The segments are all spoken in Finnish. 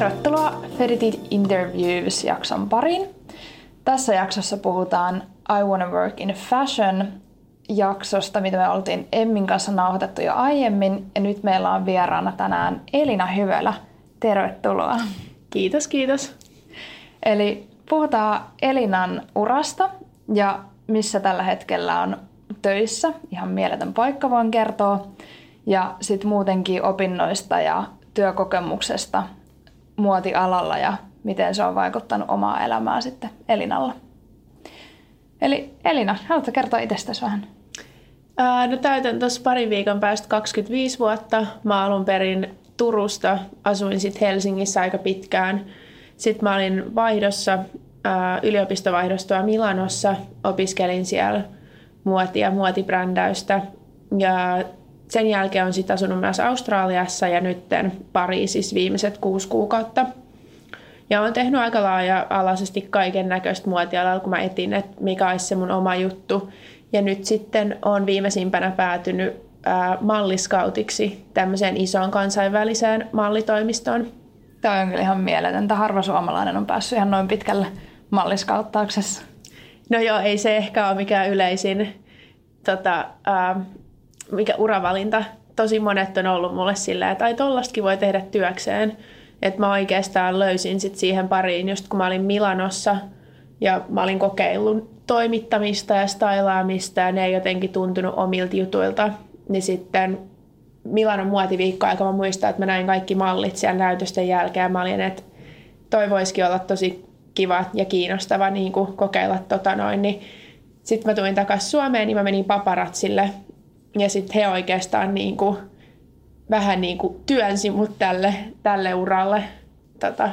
Tervetuloa Feritit Interviews-jakson pariin. Tässä jaksossa puhutaan I Wanna Work in Fashion jaksosta, mitä me oltiin Emmin kanssa nauhoitettu jo aiemmin. Ja nyt meillä on vieraana tänään Elina Hyvölä. Tervetuloa. Kiitos, kiitos. Eli puhutaan Elinan urasta ja missä tällä hetkellä on töissä. Ihan mieletön paikka voin kertoa. Ja sitten muutenkin opinnoista ja työkokemuksesta muotialalla ja miten se on vaikuttanut omaa elämää sitten Elinalla. Eli Elina, haluatko kertoa itsestäsi vähän? Ää, no täytän tuossa parin viikon päästä 25 vuotta. Mä alun perin Turusta, asuin sitten Helsingissä aika pitkään. Sitten mä olin vaihdossa, ää, yliopistovaihdostoa Milanossa, opiskelin siellä muotia, muotibrändäystä. Ja sen jälkeen on sitten asunut myös Australiassa ja nytten Pariisissa viimeiset kuusi kuukautta. Ja olen tehnyt aika laaja-alaisesti kaiken näköistä muotialalla, kun mä etin, että mikä olisi se mun oma juttu. Ja nyt sitten on viimeisimpänä päätynyt ää, malliskautiksi tämmöiseen isoon kansainväliseen mallitoimistoon. Tämä on kyllä ihan mieletöntä. Harva suomalainen on päässyt ihan noin pitkälle malliskauttauksessa. No joo, ei se ehkä ole mikään yleisin tota, ää, mikä uravalinta. Tosi monet on ollut mulle silleen, että ai tollastakin voi tehdä työkseen. Että mä oikeastaan löysin sit siihen pariin, just kun mä olin Milanossa ja mä olin kokeillut toimittamista ja stylaamista ja ne ei jotenkin tuntunut omilta jutuilta. Niin sitten Milanon muotiviikko aika mä muistan, että mä näin kaikki mallit siellä näytösten jälkeen. Mä olin, että toi voisikin olla tosi kiva ja kiinnostava niin kokeilla tota noin. Niin sitten mä tulin takaisin Suomeen, niin mä menin paparatsille ja sitten he oikeastaan niin kuin, vähän niin kuin työnsi mut tälle, tälle uralle. Tota.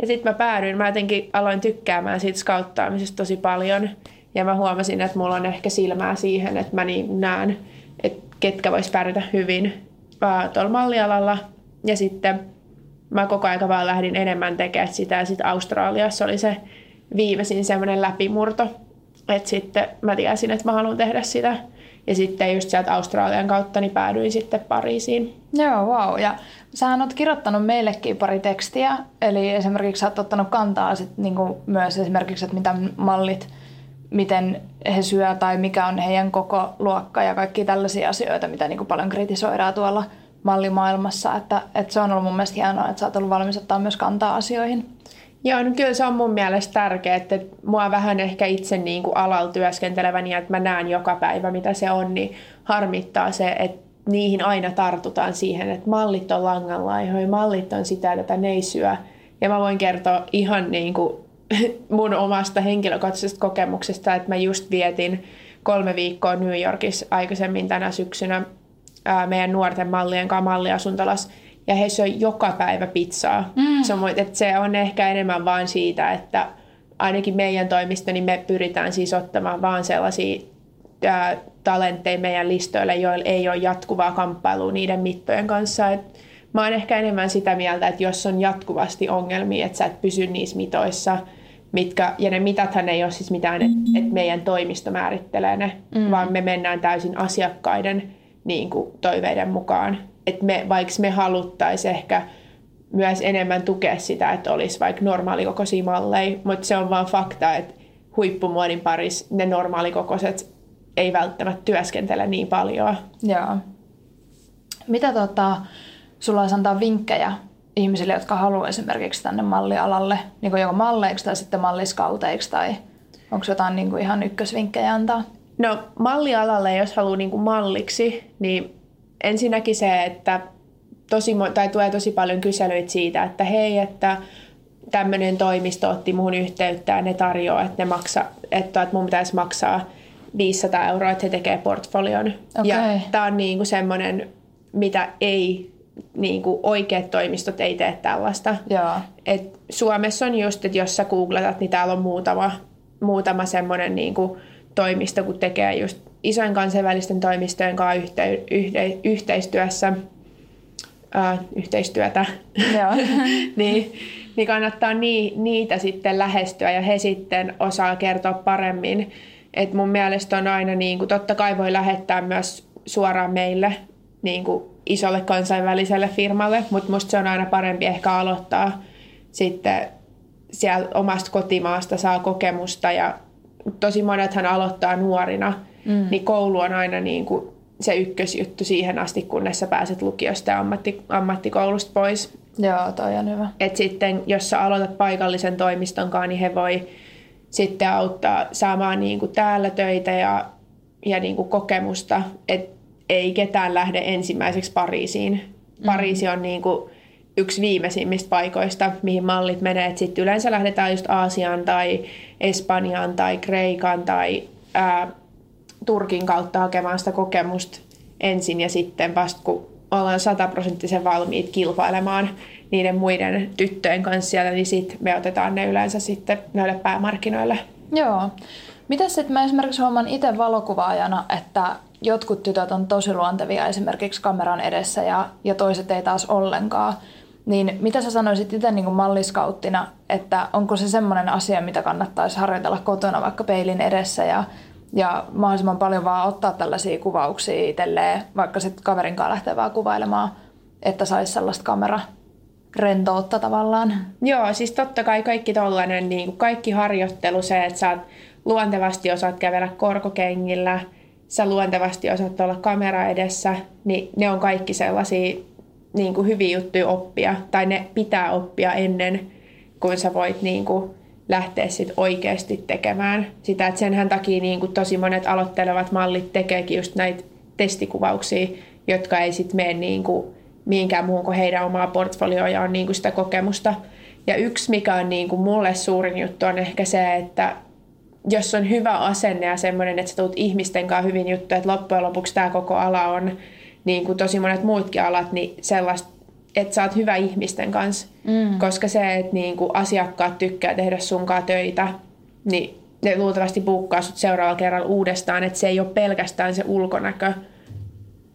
Ja sitten mä päädyin, mä jotenkin aloin tykkäämään siitä skauttaamisesta tosi paljon. Ja mä huomasin, että mulla on ehkä silmää siihen, että mä niin näen, että ketkä vois pärjätä hyvin tuolla mallialalla. Ja sitten mä koko aika vaan lähdin enemmän tekemään sitä. Ja sitten Australiassa oli se viimeisin semmoinen läpimurto. Että sitten mä tiesin, että mä haluan tehdä sitä ja sitten just sieltä Australian kautta niin päädyin sitten Pariisiin. Joo, wow. Ja sähän oot kirjoittanut meillekin pari tekstiä. Eli esimerkiksi sä oot ottanut kantaa sit niinku myös esimerkiksi, että mitä mallit, miten he syö tai mikä on heidän koko luokka ja kaikki tällaisia asioita, mitä niinku paljon kritisoidaan tuolla mallimaailmassa. Että, että se on ollut mun mielestä hienoa, että sä oot ollut valmis ottaa myös kantaa asioihin. Joo, no kyllä se on mun mielestä tärkeää, että mua vähän ehkä itse niin kuin alalla työskentelevän ja että mä näen joka päivä mitä se on, niin harmittaa se, että niihin aina tartutaan siihen, että mallit on langanlaihoja, mallit on sitä, että ne ei syö. Ja mä voin kertoa ihan niin kuin mun omasta henkilökohtaisesta kokemuksesta, että mä just vietin kolme viikkoa New Yorkissa aikaisemmin tänä syksynä meidän nuorten mallien kanssa malliasuntolas ja he syö joka päivä pizzaa. Mm. Se, on, että se on ehkä enemmän vain siitä, että ainakin meidän toimisto, niin me pyritään siis ottamaan vaan sellaisia ää, talentteja meidän listoille, joilla ei ole jatkuvaa kamppailua niiden mittojen kanssa. Et mä oon ehkä enemmän sitä mieltä, että jos on jatkuvasti ongelmia, että sä et pysy niissä mitoissa, mitkä, ja ne mitathan ei ole siis mitään, että et meidän toimisto määrittelee ne, mm. vaan me mennään täysin asiakkaiden niin kuin, toiveiden mukaan että me, vaikka me haluttaisiin ehkä myös enemmän tukea sitä, että olisi vaikka normaalikokoisia malleja, mutta se on vaan fakta, että huippumuodin parissa ne normaalikokoiset ei välttämättä työskentele niin paljon. Joo. Mitä tota, sulla olisi antaa vinkkejä ihmisille, jotka haluaa esimerkiksi tänne mallialalle, niin kuin joko malleiksi tai sitten malliskauteiksi, tai onko jotain niin kuin ihan ykkösvinkkejä antaa? No mallialalle, jos haluaa niin kuin malliksi, niin ensinnäkin se, että tosi, tai tulee tosi paljon kyselyitä siitä, että hei, että tämmöinen toimisto otti muhun yhteyttä ja ne tarjoaa, että, ne maksa, että, että mun pitäisi maksaa 500 euroa, että he tekee portfolion. Okay. Ja tämä on niin kuin semmoinen, mitä ei niin kuin oikeat toimistot ei tee tällaista. Joo. Et Suomessa on just, että jos sä googletat, niin täällä on muutama, muutama semmoinen niin kuin toimisto, kun tekee just isojen kansainvälisten toimistojen kanssa yhte, yhte, yhteistyössä ää, yhteistyötä, Joo. niin, niin kannattaa nii, niitä sitten lähestyä ja he sitten osaa kertoa paremmin. Et mun mielestä on aina, niin kuin, totta kai voi lähettää myös suoraan meille niin kuin isolle kansainväliselle firmalle, mutta musta se on aina parempi ehkä aloittaa sitten siellä omasta kotimaasta saa kokemusta ja tosi monethan aloittaa nuorina, mm. niin koulu on aina niin kuin se ykkösjuttu siihen asti, kunnes sä pääset lukiosta ja ammatti, ammattikoulusta pois. Joo, toi on hyvä. Et sitten, jos sä aloitat paikallisen toimistonkaan, niin he voi sitten auttaa saamaan niin kuin täällä töitä ja, ja niin kuin kokemusta, että ei ketään lähde ensimmäiseksi Pariisiin. Mm. Pariisi on niin kuin yksi viimeisimmistä paikoista, mihin mallit menee. Sitten yleensä lähdetään just Aasiaan tai Espanjaan tai Kreikan tai ää, Turkin kautta hakemaan sitä kokemusta ensin ja sitten vasta kun ollaan sataprosenttisen valmiit kilpailemaan niiden muiden tyttöjen kanssa siellä, niin sitten me otetaan ne yleensä sitten noille päämarkkinoille. Joo. Miten sitten mä esimerkiksi huomaan itse valokuvaajana, että jotkut tytöt on tosi luontevia esimerkiksi kameran edessä ja, ja toiset ei taas ollenkaan. Niin mitä sä sanoisit itse niin malliskauttina, että onko se semmoinen asia, mitä kannattaisi harjoitella kotona vaikka peilin edessä ja, ja mahdollisimman paljon vaan ottaa tällaisia kuvauksia itselleen, vaikka sitten kaverin kanssa lähtee vaan kuvailemaan, että saisi sellaista kamera rentoutta tavallaan. Joo, siis totta kai kaikki tollainen, niin kuin kaikki harjoittelu, se, että sä luontevasti osaat kävellä korkokengillä, sä luontevasti osaat olla kamera edessä, niin ne on kaikki sellaisia niin kuin hyviä juttuja oppia, tai ne pitää oppia ennen kuin sä voit niin kuin lähteä sit oikeasti tekemään sitä. Et senhän takia niin tosi monet aloittelevat mallit tekeekin just näitä testikuvauksia, jotka ei sitten mene niin kuin mihinkään muuhun kuin heidän omaa portfolioa ja on niin kuin sitä kokemusta. Ja yksi, mikä on niin kuin mulle suurin juttu, on ehkä se, että jos on hyvä asenne ja semmoinen, että sä tulet ihmisten kanssa hyvin juttu, että loppujen lopuksi tämä koko ala on niin kuin tosi monet muutkin alat, niin sellaista, että sä oot hyvä ihmisten kanssa. Mm. Koska se, että niin kuin asiakkaat tykkää tehdä sunkaan töitä, niin ne luultavasti buukkaa sut seuraavalla kerralla uudestaan, että se ei ole pelkästään se ulkonäkö.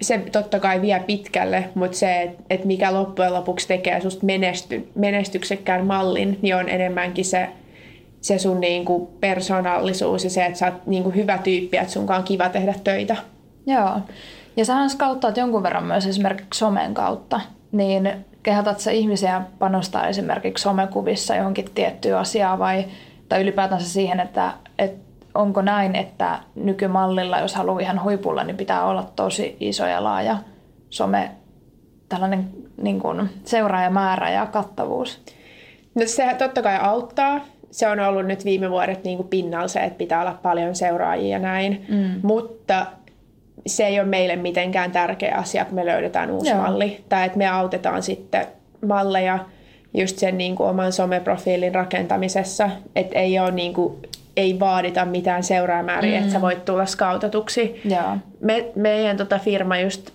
Se totta kai vie pitkälle, mutta se, että mikä loppujen lopuksi tekee susta menesty, menestyksekkään mallin, niin on enemmänkin se, se sun niinku persoonallisuus ja se, että sä oot niinku hyvä tyyppi, että sunkaan on kiva tehdä töitä. Joo. Ja sähän skauttaat jonkun verran myös esimerkiksi somen kautta, niin kehotat sä ihmisiä panostaa esimerkiksi somekuvissa johonkin tiettyyn asiaan vai tai ylipäätänsä siihen, että, että onko näin, että nykymallilla, jos haluaa ihan huipulla, niin pitää olla tosi iso ja laaja some, tällainen niin kuin seuraajamäärä ja kattavuus? No se totta kai auttaa. Se on ollut nyt viime vuodet niin kuin pinnalla se, että pitää olla paljon seuraajia ja näin. Mm. Mutta se ei ole meille mitenkään tärkeä asia, kun me löydetään uusi Joo. malli. Tai että me autetaan sitten malleja just sen niin kuin oman someprofiilin rakentamisessa. Että ei ole niin kuin, ei vaadita mitään seuraamääriä, mm. että sä voit tulla skautatuksi. Joo. Me, meidän tota firma just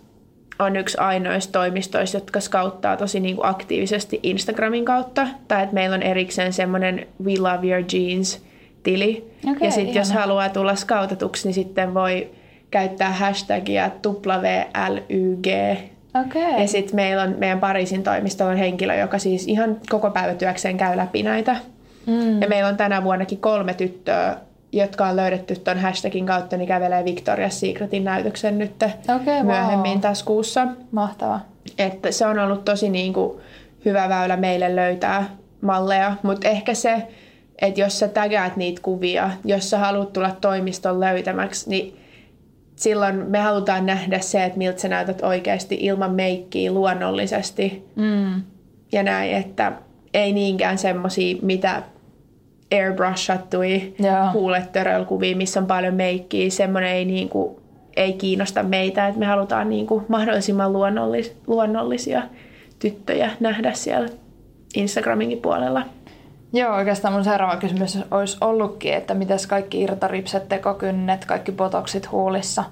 on yksi ainoista toimistoista, jotka skauttaa tosi niin kuin aktiivisesti Instagramin kautta. Tai että meillä on erikseen semmoinen We Love Your Jeans tili. Okay, ja sitten jos haluaa tulla skautatuksi, niin sitten voi käyttää hashtagia WLYG. Okay. Ja sitten meillä on meidän Pariisin toimistolla on henkilö, joka siis ihan koko päivätyökseen käy läpi näitä. Mm. Ja meillä on tänä vuonnakin kolme tyttöä, jotka on löydetty tuon hashtagin kautta, niin kävelee Victoria's Secretin näytöksen nyt okay, myöhemmin wow. tässä kuussa. Mahtava. Että se on ollut tosi niin kuin hyvä väylä meille löytää malleja, mutta ehkä se, että jos sä tägäät niitä kuvia, jos sä haluat tulla toimiston löytämäksi, niin silloin me halutaan nähdä se, että miltä sä näytät oikeasti ilman meikkiä luonnollisesti. Mm. Ja näin, että ei niinkään semmosia, mitä airbrushattui Joo. huuletörölkuvia, missä on paljon meikkiä. Semmoinen ei, niinku, ei kiinnosta meitä, että me halutaan niinku mahdollisimman luonnollis, luonnollisia tyttöjä nähdä siellä Instagraminkin puolella. Joo, oikeastaan mun seuraava kysymys olisi ollutkin, että mitäs kaikki irtoripset, tekokynnet, kaikki botoksit huulissa,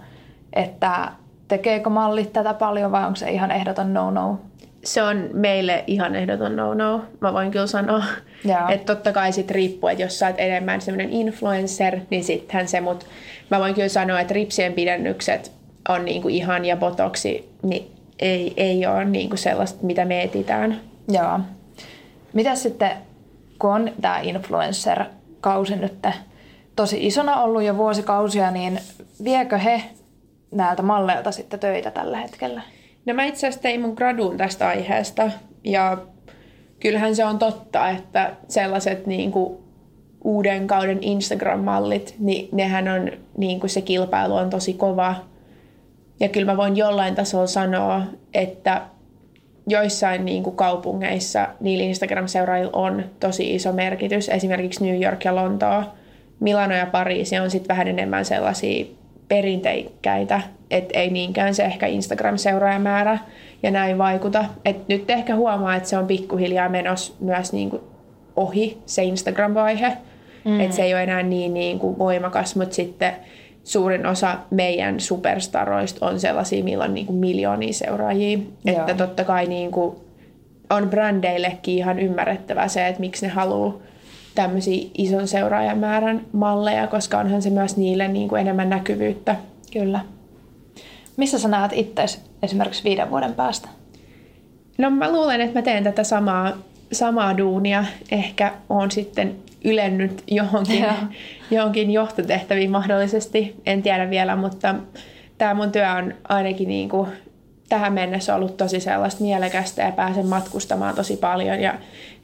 että tekeekö mallit tätä paljon vai onko se ihan ehdoton no-no? Se on meille ihan ehdoton no-no, mä voin kyllä sanoa. Joo. Että totta kai sit riippuu, että jos sä oot enemmän semmoinen influencer, niin sittenhän se, mutta mä voin kyllä sanoa, että ripsien pidennykset on niinku ihan ja botoksi, niin ei, ei ole niinku sellaista, mitä me etitään. Joo. Mitäs sitten, kun on tämä influencer-kausi nyt tosi isona ollut jo vuosikausia, niin viekö he näiltä malleilta sitten töitä tällä hetkellä? No mä itse asiassa tein mun graduun tästä aiheesta ja kyllähän se on totta, että sellaiset niin kuin uuden kauden Instagram-mallit, niin nehän on, niin kuin se kilpailu on tosi kova. Ja kyllä mä voin jollain tasolla sanoa, että joissain niin kuin kaupungeissa niillä Instagram-seuraajilla on tosi iso merkitys. Esimerkiksi New York ja Lontoa. Milano ja Pariisi on sitten vähän enemmän sellaisia perinteikkäitä, että ei niinkään se ehkä Instagram-seuraajamäärä ja näin vaikuta. Et nyt ehkä huomaa, että se on pikkuhiljaa menossa myös niinku ohi se Instagram-vaihe. Mm. Että se ei ole enää niin, niin kuin voimakas, mutta sitten suurin osa meidän superstaroista on sellaisia, millä on niin kuin miljoonia seuraajia. Joo. Että totta kai niin kuin on brändeillekin ihan ymmärrettävää se, että miksi ne haluaa tämmöisiä ison seuraajamäärän malleja, koska onhan se myös niille niin kuin enemmän näkyvyyttä. Kyllä. Missä sä näet itse esimerkiksi viiden vuoden päästä? No mä luulen, että mä teen tätä samaa, samaa duunia. Ehkä on sitten ylennyt johonkin, Joo. johonkin johtotehtäviin mahdollisesti. En tiedä vielä, mutta tämä mun työ on ainakin niin kuin tähän mennessä ollut tosi sellaista mielekästä ja pääsen matkustamaan tosi paljon ja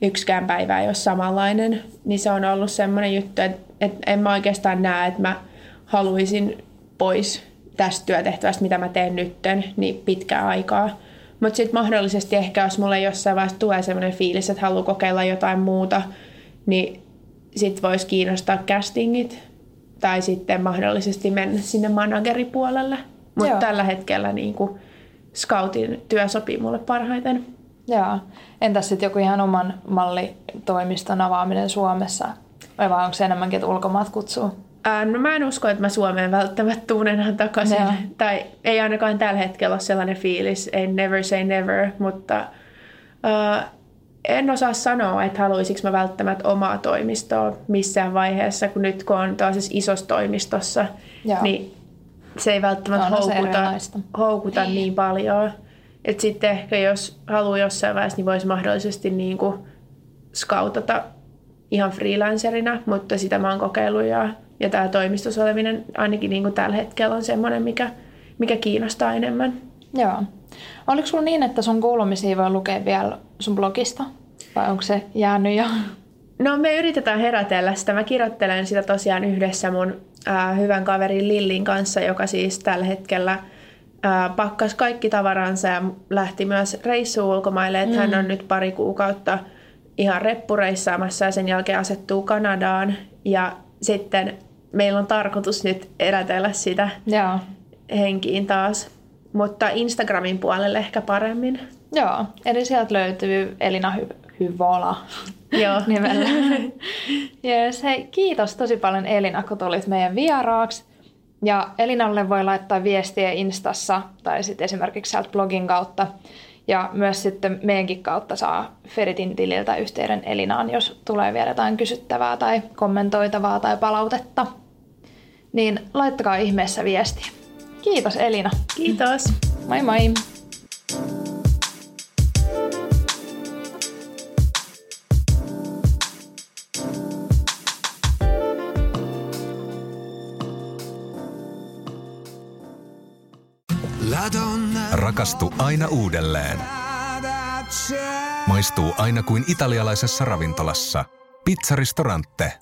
yksikään päivä ei ole samanlainen. Niin se on ollut semmoinen juttu, että, että en mä oikeastaan näe, että mä haluaisin pois tästä työtehtävästä, mitä mä teen nytten, niin pitkää aikaa. Mutta sitten mahdollisesti ehkä, jos mulle jossain vaiheessa tulee sellainen fiilis, että haluaa kokeilla jotain muuta, niin sitten voisi kiinnostaa castingit tai sitten mahdollisesti mennä sinne manageripuolelle. Mutta tällä hetkellä niin kuin scoutin työ sopii mulle parhaiten. Joo. Entäs sitten joku ihan oman mallitoimiston avaaminen Suomessa? Vai vai onko se enemmänkin, että ulkomaat kutsuu? Ää, no mä en usko, että mä Suomeen välttämättä tuun enää takaisin. Joo. Tai ei ainakaan tällä hetkellä ole sellainen fiilis. Ei never say never, mutta ää, en osaa sanoa, että haluaisinko mä välttämättä omaa toimistoa missään vaiheessa, kun nyt kun on tällaisessa isossa toimistossa, Joo. niin se ei välttämättä se houkuta, houkuta niin paljon. Et sitten ehkä jos haluaa jossain vaiheessa, niin voisi mahdollisesti niin kuin scoutata ihan freelancerina, mutta sitä mä oon kokeillut ja, ja tämä toimistossa oleminen ainakin niin kuin tällä hetkellä on semmoinen, mikä, mikä kiinnostaa enemmän. Joo. Oliko sulla niin, että sun kuulumisia voi lukea vielä sun blogista? Vai onko se jäänyt jo? No me yritetään herätellä sitä. Mä kirjoittelen sitä tosiaan yhdessä mun ää, hyvän kaverin Lillin kanssa, joka siis tällä hetkellä ää, pakkasi kaikki tavaransa ja lähti myös reissuun ulkomaille. Että hän on nyt pari kuukautta ihan reppureissaamassa ja sen jälkeen asettuu Kanadaan. Ja sitten meillä on tarkoitus nyt erätellä sitä Joo. henkiin taas. Mutta Instagramin puolelle ehkä paremmin. Joo. Eli sieltä löytyy Elina Hy- Hyvola Joo. nimellä. yes, hei, kiitos tosi paljon Elina, kun tulit meidän vieraaksi. Ja Elinalle voi laittaa viestiä Instassa tai sitten esimerkiksi sieltä blogin kautta. Ja myös sitten meidänkin kautta saa Feritin tililtä yhteyden Elinaan, jos tulee vielä jotain kysyttävää tai kommentoitavaa tai palautetta. Niin laittakaa ihmeessä viestiä. Kiitos Elina. Kiitos. Moi moi! Rakastu aina uudelleen. Maistuu aina kuin italialaisessa ravintolassa. Pizzaristorante.